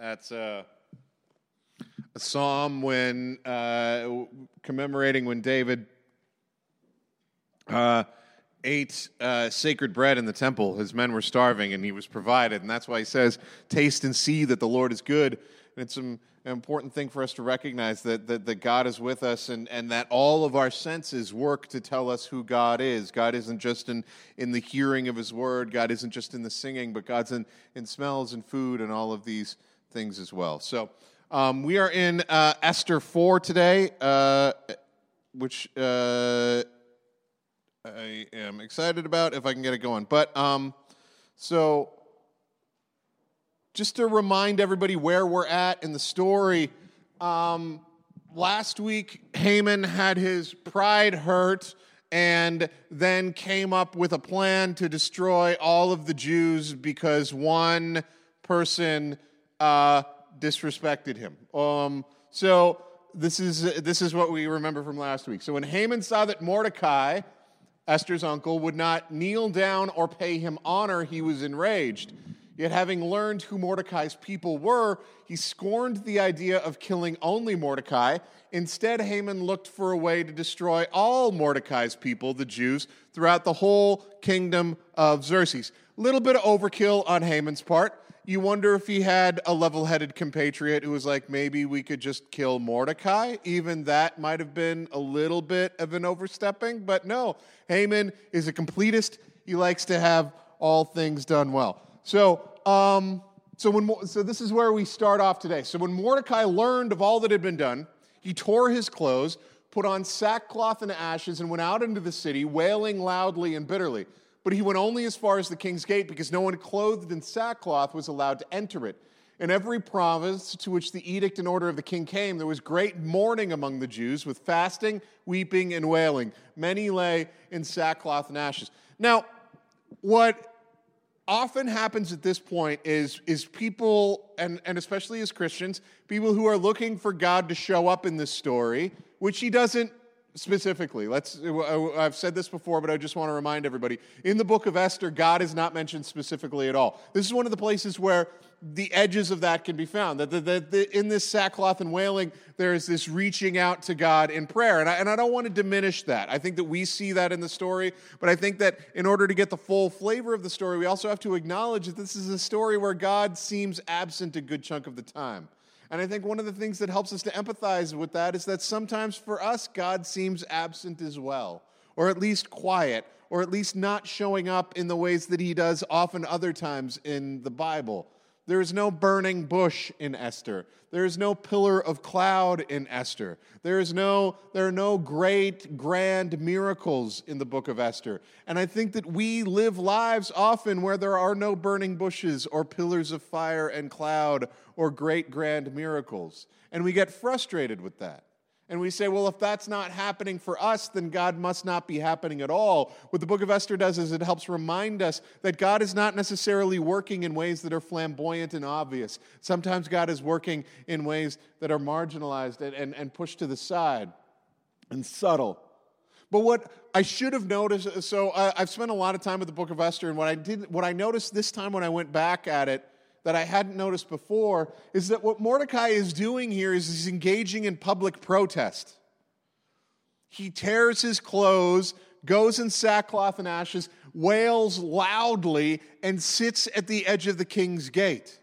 That's a, a psalm when uh, commemorating when David uh, ate uh, sacred bread in the temple. His men were starving, and he was provided, and that's why he says, "Taste and see that the Lord is good." And it's an important thing for us to recognize that, that, that God is with us and, and that all of our senses work to tell us who God is. God isn't just in, in the hearing of His word, God isn't just in the singing, but God's in, in smells and food and all of these things as well. So um, we are in uh, Esther 4 today, uh, which uh, I am excited about if I can get it going. But um, so just to remind everybody where we're at in the story, um, last week Haman had his pride hurt and then came up with a plan to destroy all of the Jews because one person uh, disrespected him. Um, so this is this is what we remember from last week. So when Haman saw that Mordecai, Esther's uncle, would not kneel down or pay him honor, he was enraged. Yet, having learned who Mordecai's people were, he scorned the idea of killing only Mordecai. Instead, Haman looked for a way to destroy all Mordecai's people, the Jews, throughout the whole kingdom of Xerxes. A little bit of overkill on Haman's part. You wonder if he had a level headed compatriot who was like, maybe we could just kill Mordecai. Even that might have been a little bit of an overstepping, but no. Haman is a completist. He likes to have all things done well. So, um, so, when, so this is where we start off today. So when Mordecai learned of all that had been done, he tore his clothes, put on sackcloth and ashes, and went out into the city, wailing loudly and bitterly. But he went only as far as the king's gate, because no one clothed in sackcloth was allowed to enter it. In every province to which the edict and order of the king came, there was great mourning among the Jews, with fasting, weeping, and wailing. Many lay in sackcloth and ashes. Now, what often happens at this point is, is people, and, and especially as Christians, people who are looking for God to show up in this story, which he doesn't specifically. Let's uh, uh, I've said this before, but I just want to remind everybody. In the book of Esther, God is not mentioned specifically at all. This is one of the places where the edges of that can be found. That the, the, the, in this sackcloth and wailing, there is this reaching out to God in prayer. And I, and I don't want to diminish that. I think that we see that in the story, but I think that in order to get the full flavor of the story, we also have to acknowledge that this is a story where God seems absent a good chunk of the time. And I think one of the things that helps us to empathize with that is that sometimes for us, God seems absent as well, or at least quiet, or at least not showing up in the ways that he does often other times in the Bible. There is no burning bush in Esther. There is no pillar of cloud in Esther. There, is no, there are no great, grand miracles in the book of Esther. And I think that we live lives often where there are no burning bushes or pillars of fire and cloud or great, grand miracles. And we get frustrated with that. And we say, well, if that's not happening for us, then God must not be happening at all. What the book of Esther does is it helps remind us that God is not necessarily working in ways that are flamboyant and obvious. Sometimes God is working in ways that are marginalized and, and, and pushed to the side and subtle. But what I should have noticed, so I, I've spent a lot of time with the book of Esther, and what I did, what I noticed this time when I went back at it that I hadn't noticed before is that what Mordecai is doing here is he's engaging in public protest. He tears his clothes, goes in sackcloth and ashes, wails loudly, and sits at the edge of the king's gate.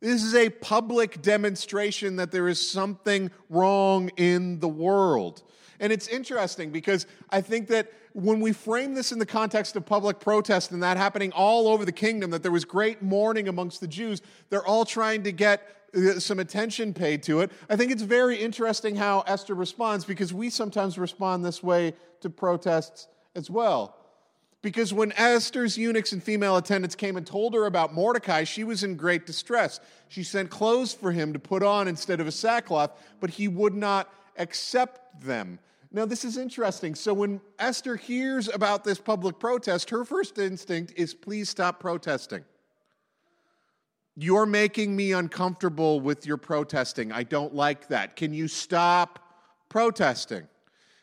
This is a public demonstration that there is something wrong in the world. And it's interesting because I think that when we frame this in the context of public protest and that happening all over the kingdom, that there was great mourning amongst the Jews, they're all trying to get uh, some attention paid to it. I think it's very interesting how Esther responds because we sometimes respond this way to protests as well. Because when Esther's eunuchs and female attendants came and told her about Mordecai, she was in great distress. She sent clothes for him to put on instead of a sackcloth, but he would not accept them. Now, this is interesting. So, when Esther hears about this public protest, her first instinct is please stop protesting. You're making me uncomfortable with your protesting. I don't like that. Can you stop protesting?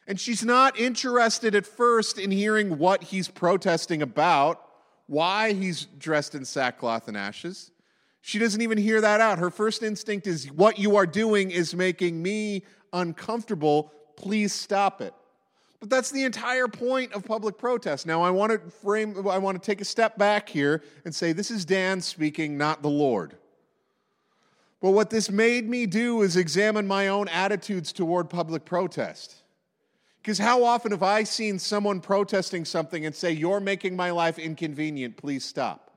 And she's not interested at first in hearing what he's protesting about, why he's dressed in sackcloth and ashes. She doesn't even hear that out. Her first instinct is, What you are doing is making me uncomfortable. Please stop it. But that's the entire point of public protest. Now, I want to frame, I want to take a step back here and say this is Dan speaking, not the Lord. But what this made me do is examine my own attitudes toward public protest. Because how often have I seen someone protesting something and say, You're making my life inconvenient, please stop?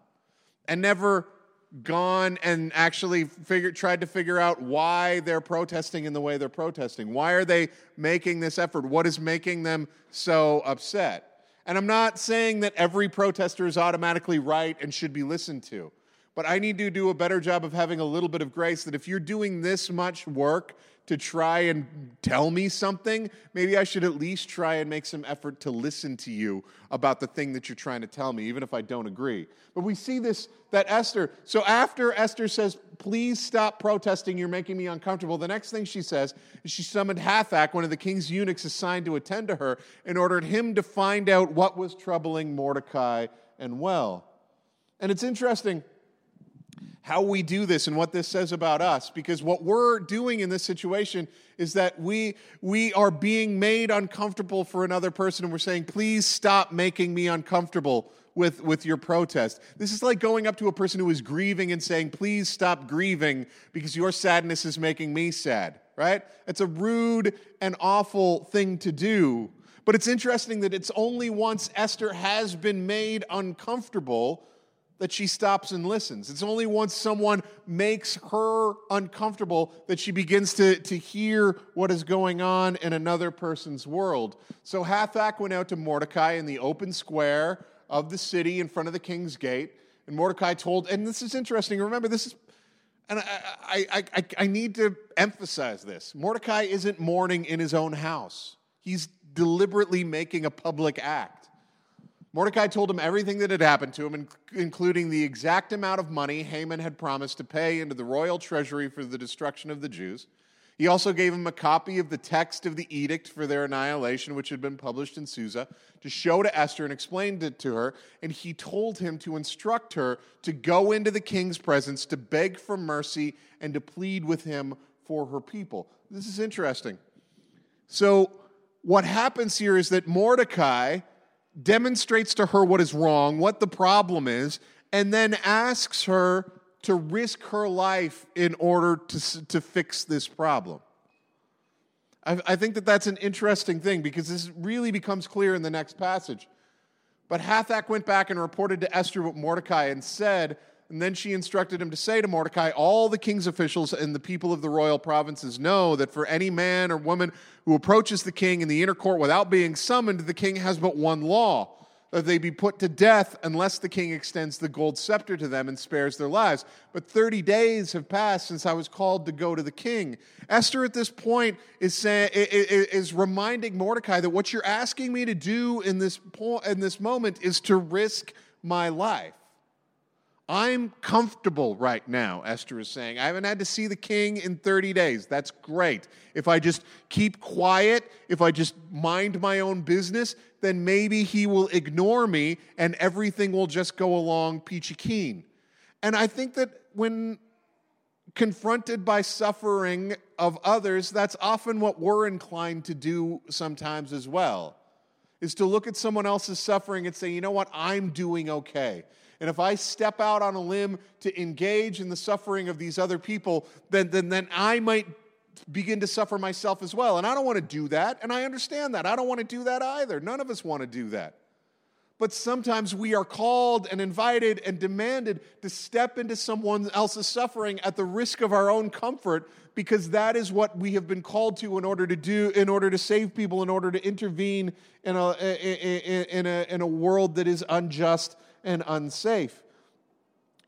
And never gone and actually figured, tried to figure out why they're protesting in the way they're protesting. Why are they making this effort? What is making them so upset? And I'm not saying that every protester is automatically right and should be listened to, but I need to do a better job of having a little bit of grace that if you're doing this much work to try and tell me something, maybe I should at least try and make some effort to listen to you about the thing that you're trying to tell me, even if I don't agree. But we see this that Esther, so after Esther says, Please stop protesting, you're making me uncomfortable, the next thing she says is she summoned Hathach, one of the king's eunuchs assigned to attend to her, and ordered him to find out what was troubling Mordecai and well. And it's interesting how we do this and what this says about us. Because what we're doing in this situation is that we we are being made uncomfortable for another person and we're saying please stop making me uncomfortable with with your protest. This is like going up to a person who is grieving and saying please stop grieving because your sadness is making me sad right? It's a rude and awful thing to do. But it's interesting that it's only once esther has been made uncomfortable that she stops and listens. It's only once someone makes her uncomfortable that she begins to, to hear what is going on in another person's world. So Hathach went out to Mordecai in the open square of the city in front of the king's gate. And Mordecai told, and this is interesting, remember, this is, and I, I, I, I need to emphasize this Mordecai isn't mourning in his own house, he's deliberately making a public act. Mordecai told him everything that had happened to him, including the exact amount of money Haman had promised to pay into the royal treasury for the destruction of the Jews. He also gave him a copy of the text of the edict for their annihilation, which had been published in Susa, to show to Esther and explained it to her. And he told him to instruct her to go into the king's presence to beg for mercy and to plead with him for her people. This is interesting. So, what happens here is that Mordecai demonstrates to her what is wrong, what the problem is, and then asks her to risk her life in order to, to fix this problem. I, I think that that's an interesting thing because this really becomes clear in the next passage. But Hathach went back and reported to Esther what Mordecai and said, and then she instructed him to say to Mordecai, All the king's officials and the people of the royal provinces know that for any man or woman who approaches the king in the inner court without being summoned, the king has but one law that they be put to death unless the king extends the gold scepter to them and spares their lives. But 30 days have passed since I was called to go to the king. Esther at this point is saying is reminding Mordecai that what you're asking me to do in this point in this moment is to risk my life. I'm comfortable right now, Esther is saying. I haven't had to see the king in 30 days. That's great. If I just keep quiet, if I just mind my own business, then maybe he will ignore me and everything will just go along peachy keen. And I think that when confronted by suffering of others, that's often what we're inclined to do sometimes as well, is to look at someone else's suffering and say, you know what, I'm doing okay. And if I step out on a limb to engage in the suffering of these other people, then, then, then I might begin to suffer myself as well. And I don't want to do that. And I understand that. I don't want to do that either. None of us want to do that. But sometimes we are called and invited and demanded to step into someone else's suffering at the risk of our own comfort because that is what we have been called to in order to do, in order to save people, in order to intervene in a, in a, in a world that is unjust and unsafe.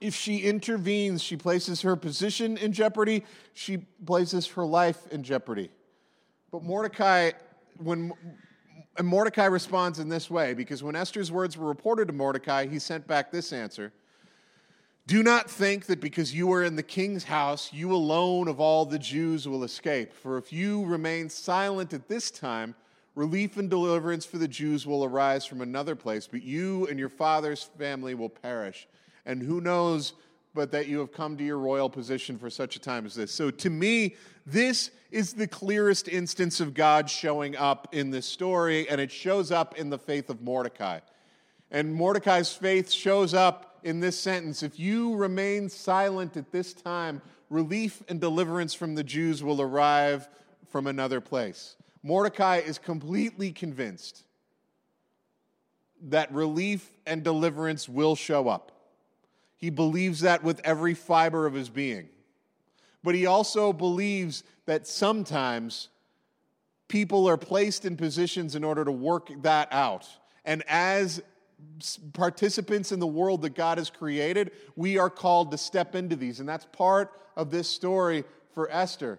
If she intervenes, she places her position in jeopardy, she places her life in jeopardy. But Mordecai, when and Mordecai responds in this way because when Esther's words were reported to Mordecai, he sent back this answer Do not think that because you are in the king's house, you alone of all the Jews will escape. For if you remain silent at this time, Relief and deliverance for the Jews will arise from another place, but you and your father's family will perish. And who knows but that you have come to your royal position for such a time as this. So to me, this is the clearest instance of God showing up in this story, and it shows up in the faith of Mordecai. And Mordecai's faith shows up in this sentence If you remain silent at this time, relief and deliverance from the Jews will arrive from another place. Mordecai is completely convinced that relief and deliverance will show up. He believes that with every fiber of his being. But he also believes that sometimes people are placed in positions in order to work that out. And as participants in the world that God has created, we are called to step into these. And that's part of this story for Esther.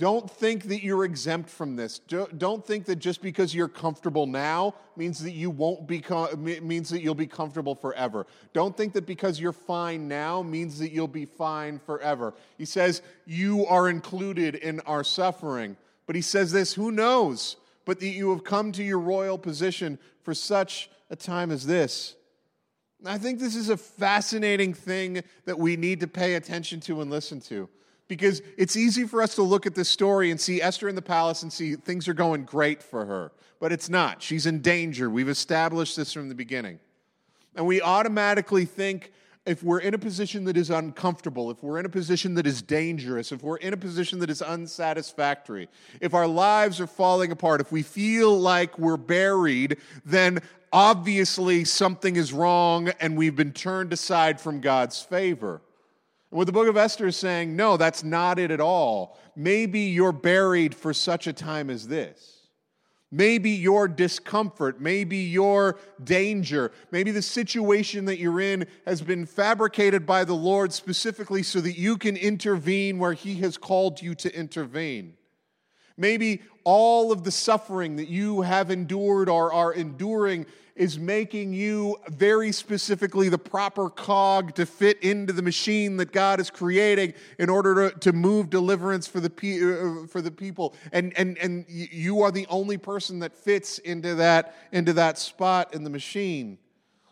Don't think that you're exempt from this. Don't think that just because you're comfortable now means that you won't be means that you'll be comfortable forever. Don't think that because you're fine now means that you'll be fine forever. He says you are included in our suffering. But he says this, who knows? But that you have come to your royal position for such a time as this. I think this is a fascinating thing that we need to pay attention to and listen to because it's easy for us to look at this story and see Esther in the palace and see things are going great for her. But it's not. She's in danger. We've established this from the beginning. And we automatically think if we're in a position that is uncomfortable, if we're in a position that is dangerous, if we're in a position that is unsatisfactory, if our lives are falling apart, if we feel like we're buried, then obviously something is wrong and we've been turned aside from God's favor. What the book of Esther is saying, no, that's not it at all. Maybe you're buried for such a time as this. Maybe your discomfort, maybe your danger, maybe the situation that you're in has been fabricated by the Lord specifically so that you can intervene where He has called you to intervene. Maybe all of the suffering that you have endured or are enduring is making you very specifically the proper cog to fit into the machine that God is creating in order to, to move deliverance for the, uh, for the people. And, and, and you are the only person that fits into that, into that spot in the machine.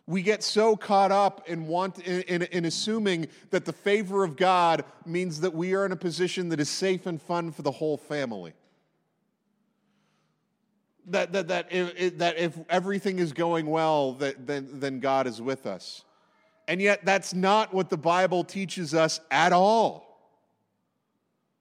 We get so caught up in, want, in, in, in assuming that the favor of God means that we are in a position that is safe and fun for the whole family that, that, that, if, that if everything is going well, that, then, then God is with us. And yet, that's not what the Bible teaches us at all.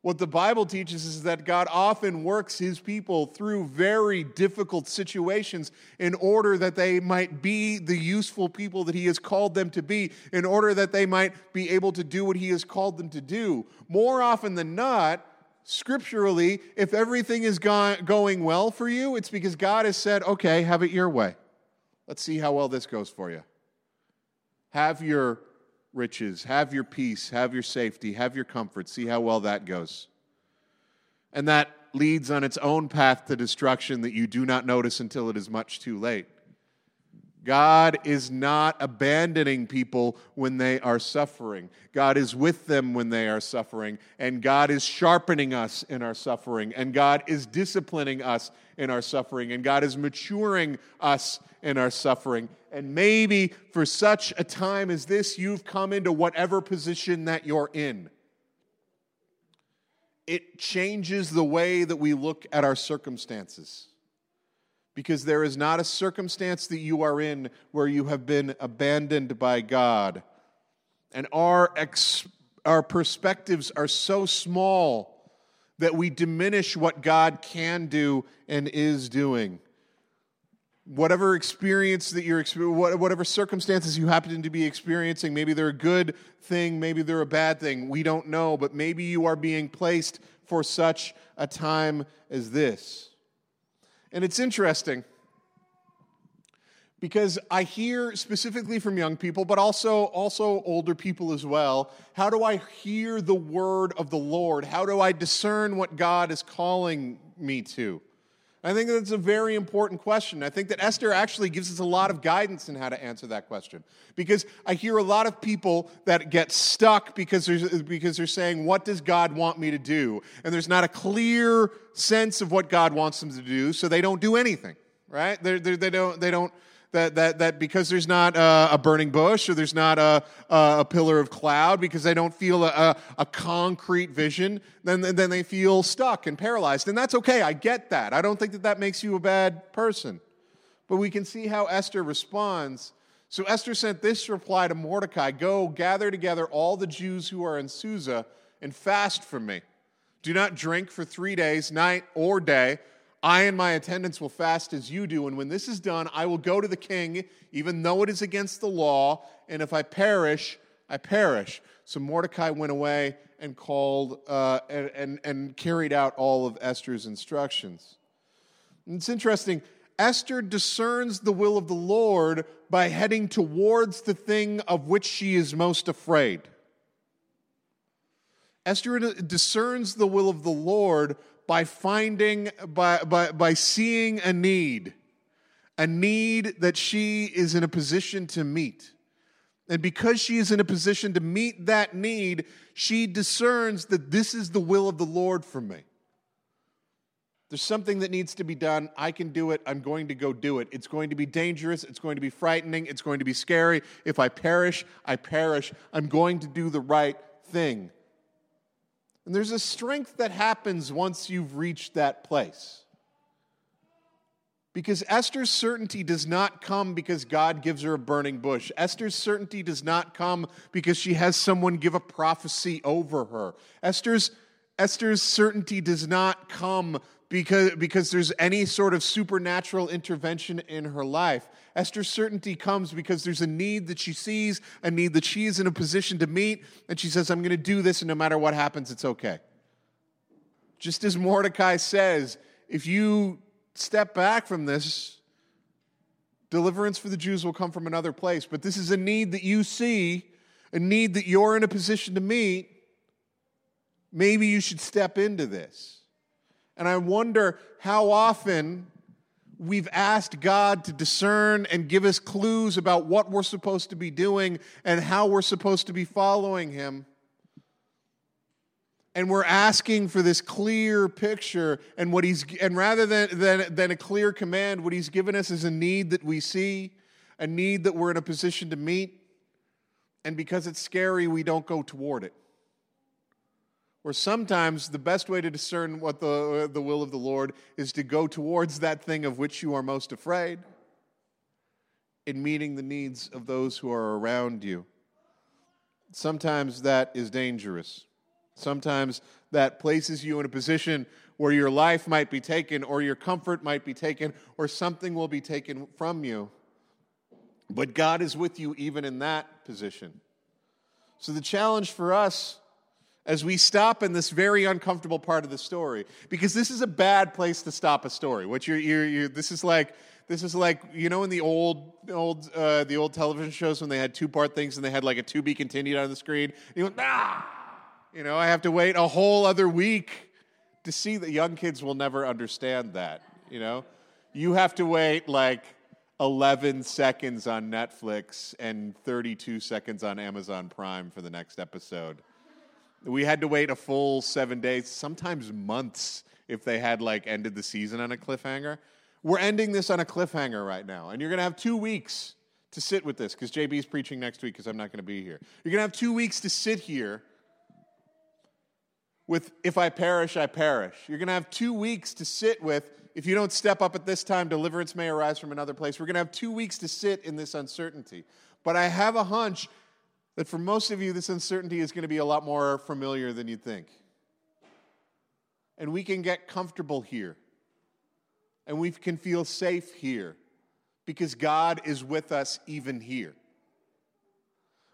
What the Bible teaches is that God often works his people through very difficult situations in order that they might be the useful people that he has called them to be, in order that they might be able to do what he has called them to do. More often than not, scripturally, if everything is going well for you, it's because God has said, okay, have it your way. Let's see how well this goes for you. Have your riches, have your peace, have your safety, have your comfort. See how well that goes. And that leads on its own path to destruction that you do not notice until it is much too late. God is not abandoning people when they are suffering. God is with them when they are suffering. And God is sharpening us in our suffering. And God is disciplining us in our suffering. And God is maturing us in our suffering. And maybe for such a time as this, you've come into whatever position that you're in. It changes the way that we look at our circumstances because there is not a circumstance that you are in where you have been abandoned by God. And our, ex- our perspectives are so small that we diminish what God can do and is doing. Whatever experience that you're whatever circumstances you happen to be experiencing, maybe they're a good thing, maybe they're a bad thing, we don't know, but maybe you are being placed for such a time as this. And it's interesting because I hear specifically from young people, but also, also older people as well. How do I hear the word of the Lord? How do I discern what God is calling me to? I think that's a very important question. I think that Esther actually gives us a lot of guidance in how to answer that question. Because I hear a lot of people that get stuck because they're, because they're saying, What does God want me to do? And there's not a clear sense of what God wants them to do, so they don't do anything, right? They're, they're, they, don't, they, don't, That, that, that because there's not a, a burning bush or there's not a, a, pillar of cloud, because they don't feel a, a, concrete vision, then, then they feel stuck and paralyzed. And that's okay. I get that. I don't think that that makes you a bad person. But we can see how Esther responds. So Esther sent this reply to Mordecai Go, gather together all the Jews who are in Susa and fast for me. Do not drink for three days, night or day I and my attendants will fast as you do, and when this is done, I will go to the king, even though it is against the law, and if I perish, I perish. So Mordecai went away and called uh, and, and, and carried out all of Esther's instructions. And it's interesting. Esther discerns the will of the Lord by heading towards the thing of which she is most afraid. Esther discerns the will of the Lord by finding, by, by, by seeing a need, a need that she is in a position to meet. And because she is in a position to meet that need, she discerns that this is the will of the Lord for me. There's something that needs to be done. I can do it. I'm going to go do it. It's going to be dangerous. It's going to be frightening. It's going to be scary. If I perish, I perish. I'm going to do the right thing. And there's a strength that happens once you've reached that place. Because Esther's certainty does not come because God gives her a burning bush. Esther's certainty does not come because she has someone give a prophecy over her. Esther's, Esther's certainty does not come because, because there's any sort of supernatural intervention in her life. Esther's certainty comes because there's a need that she sees, a need that she is in a position to meet, and she says, I'm going to do this, and no matter what happens, it's okay. Just as Mordecai says, if you step back from this, deliverance for the Jews will come from another place. But this is a need that you see, a need that you're in a position to meet. Maybe you should step into this. And I wonder how often we've asked God to discern and give us clues about what we're supposed to be doing and how we're supposed to be following Him. And we're asking for this clear picture, and what he's and rather than, than, than a clear command, what he's given us is a need that we see, a need that we're in a position to meet. And because it's scary, we don't go toward it. Or sometimes the best way to discern what the, the will of the Lord is to go towards that thing of which you are most afraid in meeting the needs of those who are around you. Sometimes that is dangerous. Sometimes that places you in a position where your life might be taken, or your comfort might be taken, or something will be taken from you. But God is with you even in that position. So the challenge for us as we stop in this very uncomfortable part of the story because this is a bad place to stop a story. What you're, you're, you're this is like this is like you know in the old old uh, the old television shows when they had two part things and they had like a to be continued on the screen? You went ah you know i have to wait a whole other week to see that. Young kids will never understand that you know? You have to wait like 11 seconds on netflix and 32 seconds on amazon prime for the next episode we had to wait a full seven days, sometimes months, if they had like ended the season on a cliffhanger. We're ending this on a cliffhanger right now, and you're going to have two weeks to sit with this because JB's preaching next week because I'm not going to be here. You're going to have two weeks to sit here with if I perish, I perish. You're going to have two weeks to sit with if you don't step up at this time, deliverance may arise from another place. We're going to have two weeks to sit in this uncertainty. But I have a hunch that for most of you, this uncertainty is going to be a lot more familiar than you'd think. And we can get comfortable here. And we can feel safe here because God is with us even here.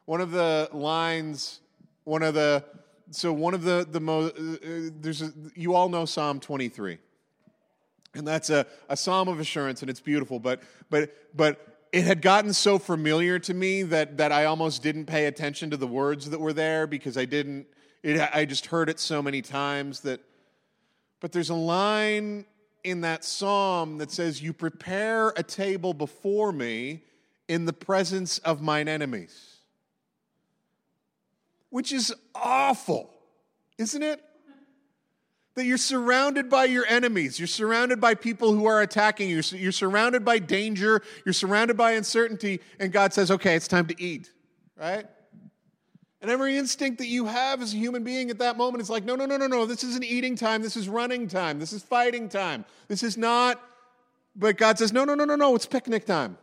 One of the lines, one of the, so one of the, the most, uh, there's a, you all know Psalm 23. And that's a, a psalm of assurance and it's beautiful, but, but, but it had gotten so familiar to me that, that I almost didn't pay attention to the words that were there because I didn't, it, I just heard it so many times that, but there's a line in that psalm that says, You prepare a table before me in the presence of mine enemies, which is awful, isn't it? That you're surrounded by your enemies. You're surrounded by people who are attacking you. You're surrounded by danger. You're surrounded by uncertainty. And God says, okay, it's time to eat, right? And every instinct that you have as a human being at that moment is like, no, no, no, no, no. This isn't eating time. This is running time. This is fighting time. This is not. But God says, no, no, no, no, no. It's picnic time.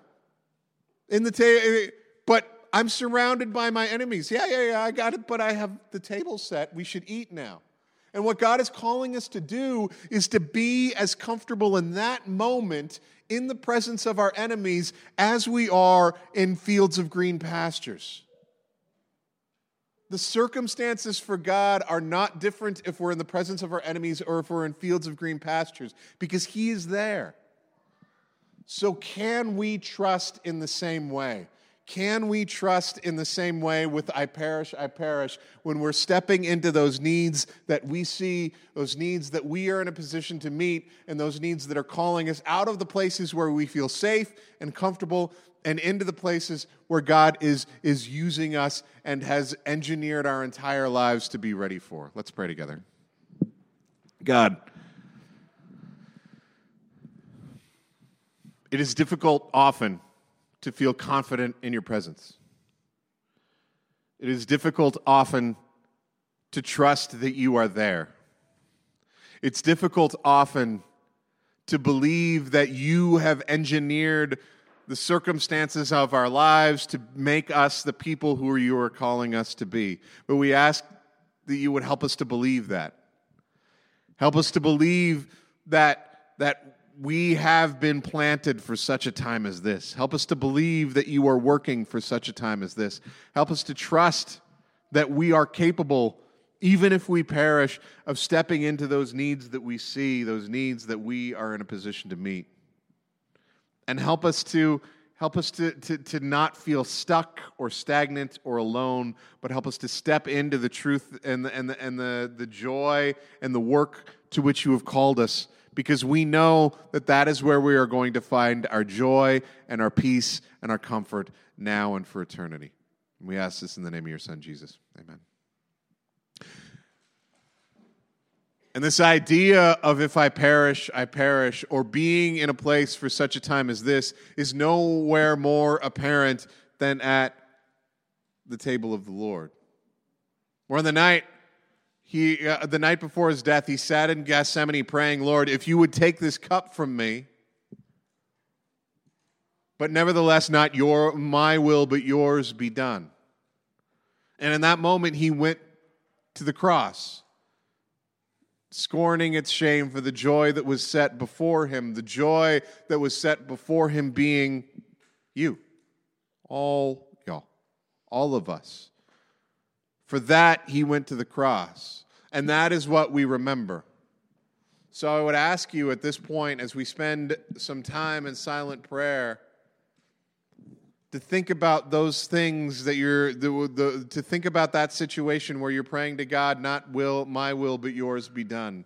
In the ta- but I'm surrounded by my enemies. Yeah, yeah, yeah. I got it. But I have the table set. We should eat now. And what God is calling us to do is to be as comfortable in that moment in the presence of our enemies as we are in fields of green pastures. The circumstances for God are not different if we're in the presence of our enemies or if we're in fields of green pastures because He is there. So, can we trust in the same way? Can we trust in the same way with I perish, I perish, when we're stepping into those needs that we see, those needs that we are in a position to meet, and those needs that are calling us out of the places where we feel safe and comfortable and into the places where God is, is using us and has engineered our entire lives to be ready for? Let's pray together. God, it is difficult often to feel confident in your presence. It is difficult often to trust that you are there. It's difficult often to believe that you have engineered the circumstances of our lives to make us the people who you are calling us to be. But we ask that you would help us to believe that. Help us to believe that, that we have been planted for such a time as this. Help us to believe that you are working for such a time as this. Help us to trust that we are capable, even if we perish, of stepping into those needs that we see, those needs that we are in a position to meet. And help us to help us to, to, to not feel stuck or stagnant or alone, but help us to step into the truth and the, and the, and the, the joy and the work to which you have called us because we know that that is where we are going to find our joy and our peace and our comfort now and for eternity. And we ask this in the name of your Son, Jesus. Amen. And this idea of if I perish, I perish, or being in a place for such a time as this, is nowhere more apparent than at the table of the Lord. Where on the night he, uh, the night before his death, he sat in Gethsemane praying, Lord, if you would take this cup from me, but nevertheless, not your, my will, but yours be done. And in that moment, he went to the cross, scorning its shame for the joy that was set before him, the joy that was set before him being you, all y'all, all of us. For that, he went to the cross. And that is what we remember. So I would ask you at this point, as we spend some time in silent prayer, to think about those things that you're, the, the, to think about that situation where you're praying to God, not will, my will, but yours be done.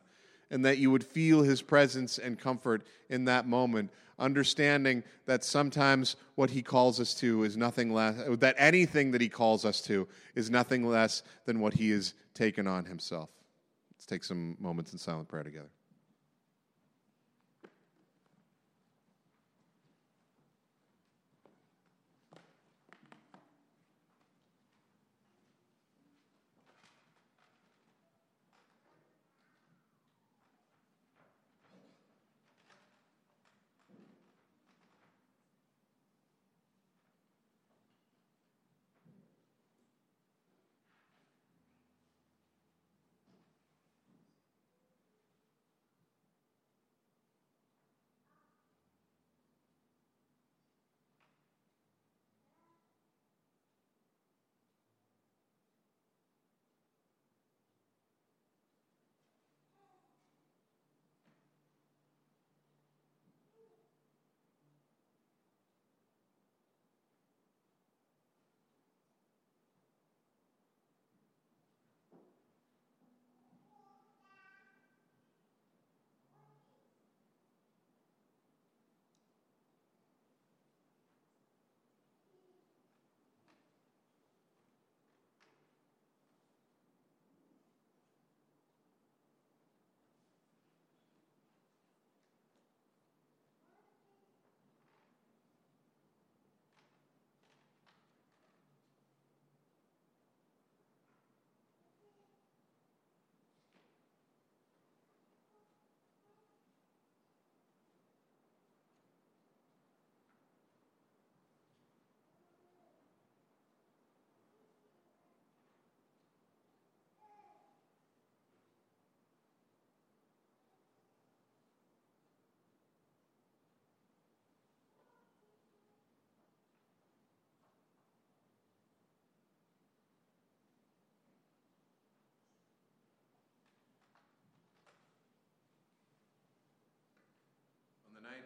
And that you would feel his presence and comfort in that moment understanding that sometimes what he calls us to is nothing less, that anything that he calls us to is nothing less than what he has taken on himself. Let's take some moments in silent prayer together.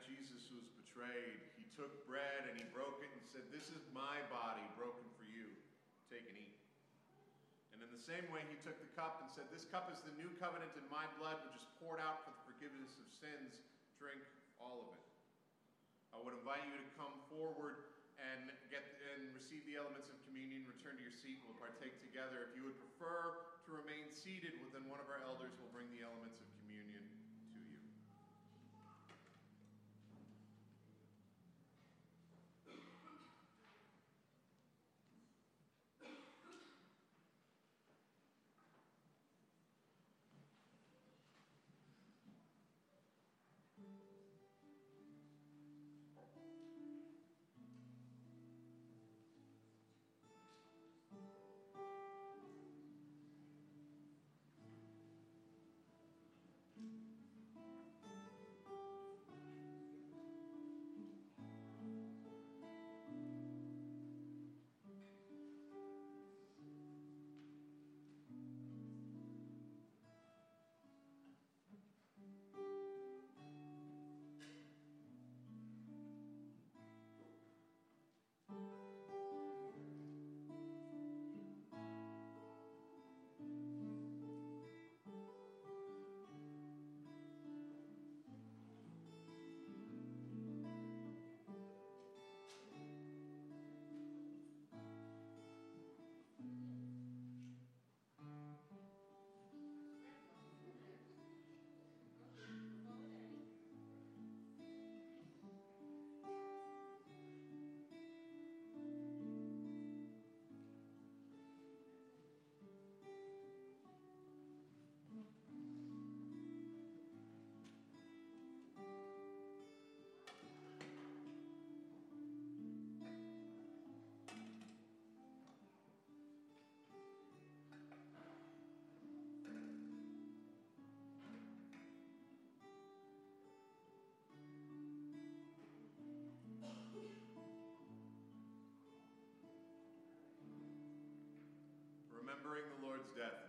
Jesus was betrayed, he took bread and he broke it and said, This is my body broken for you. Take and eat. And in the same way, he took the cup and said, This cup is the new covenant in my blood, which is poured out for the forgiveness of sins. Drink all of it. I would invite you to come forward and get and receive the elements of communion, return to your seat, and we'll partake together. If you would prefer to remain seated then one of our elders, we'll bring the elements of remembering the Lord's death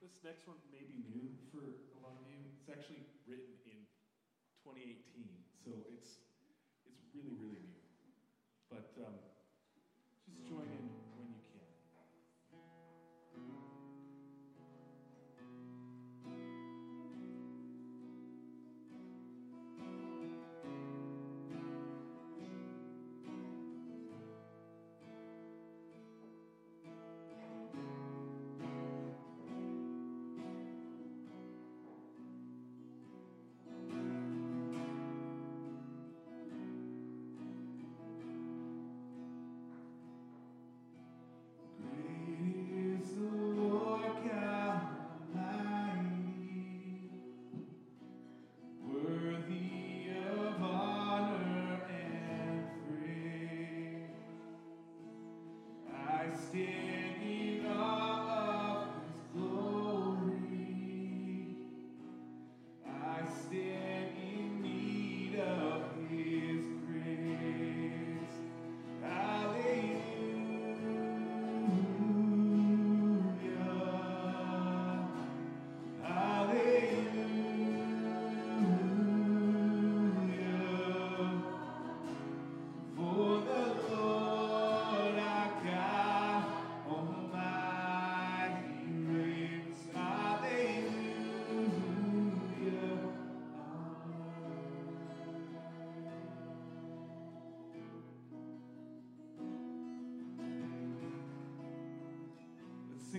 this next one may be new for a lot of you. It's actually written in 2018, so it's it's really really new. But um,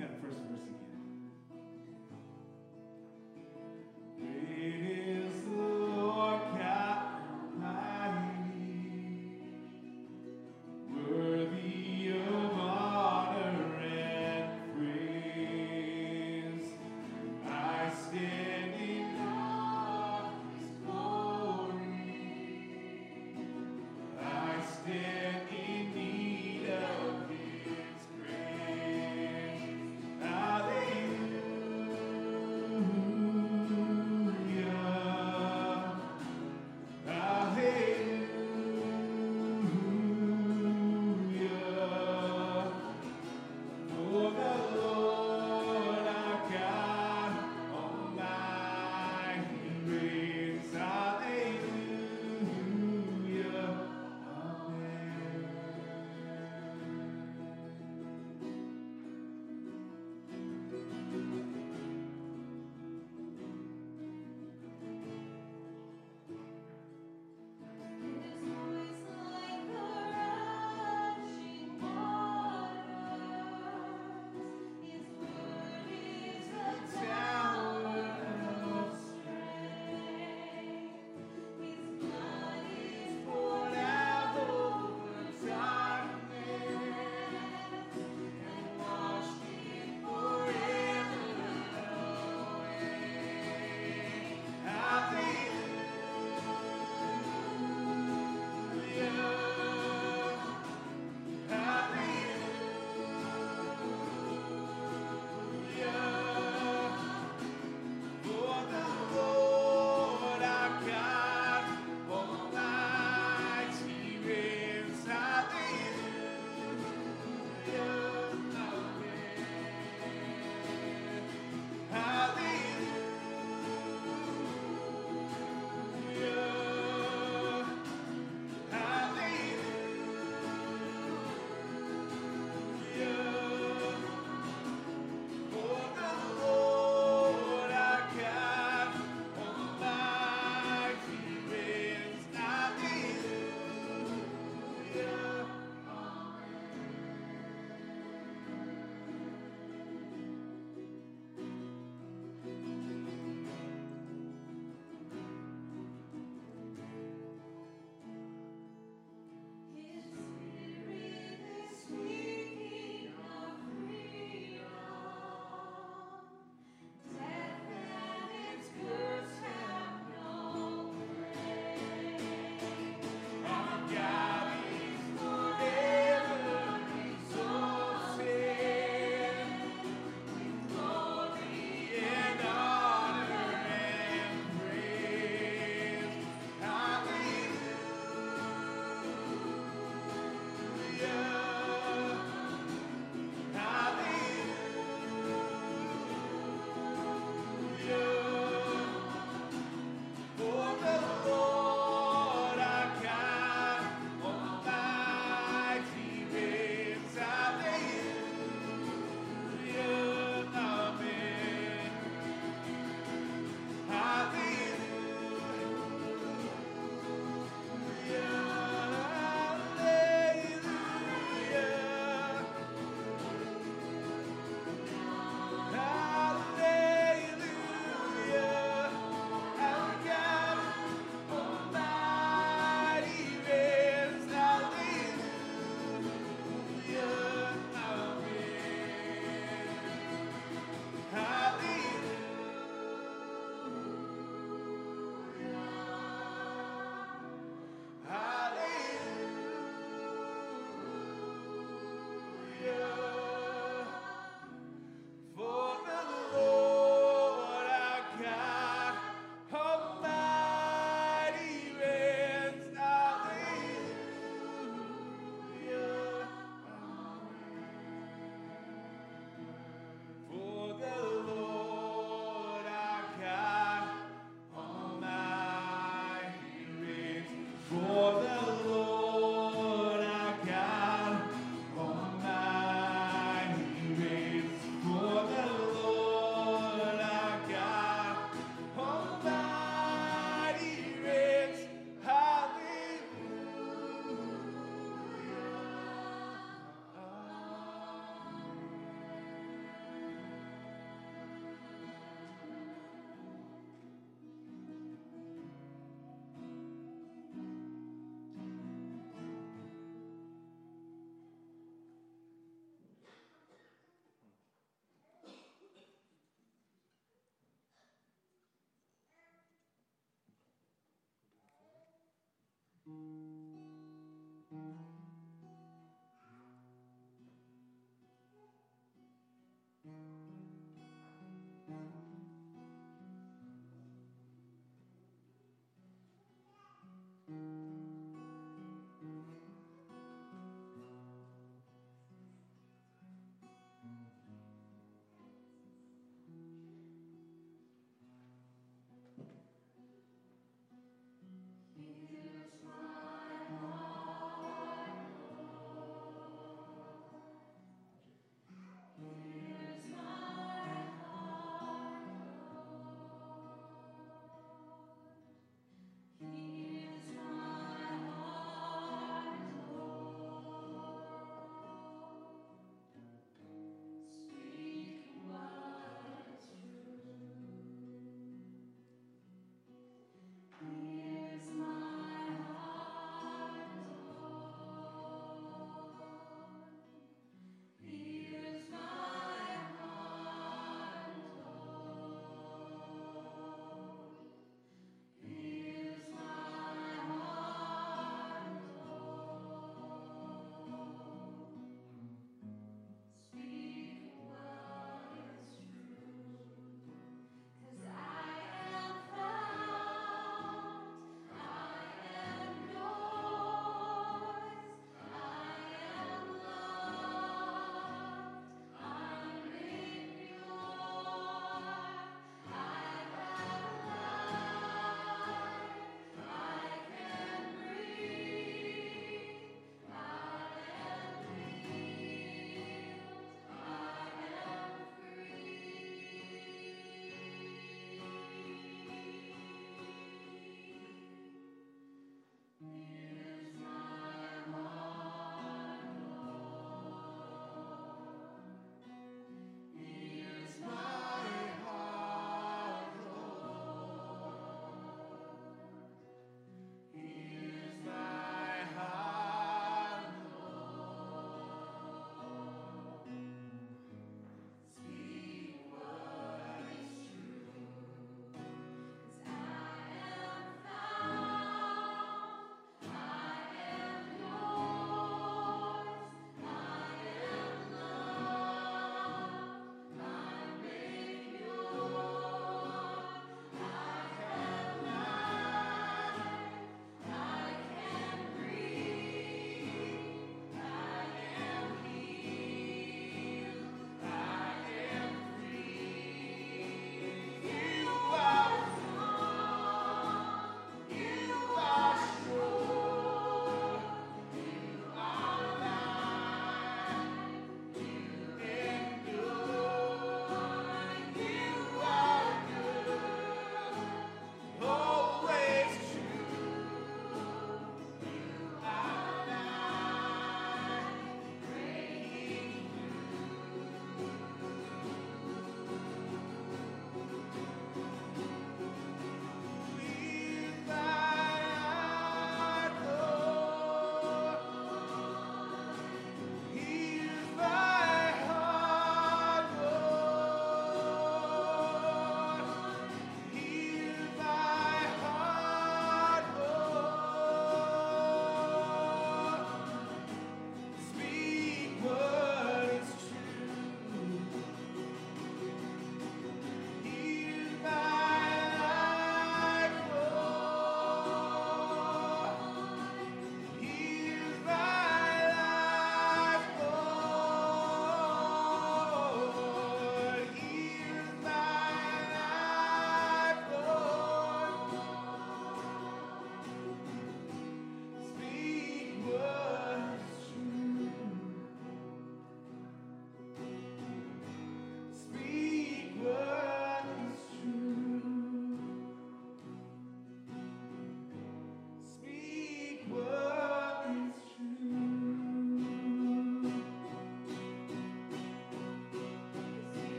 that first verse again.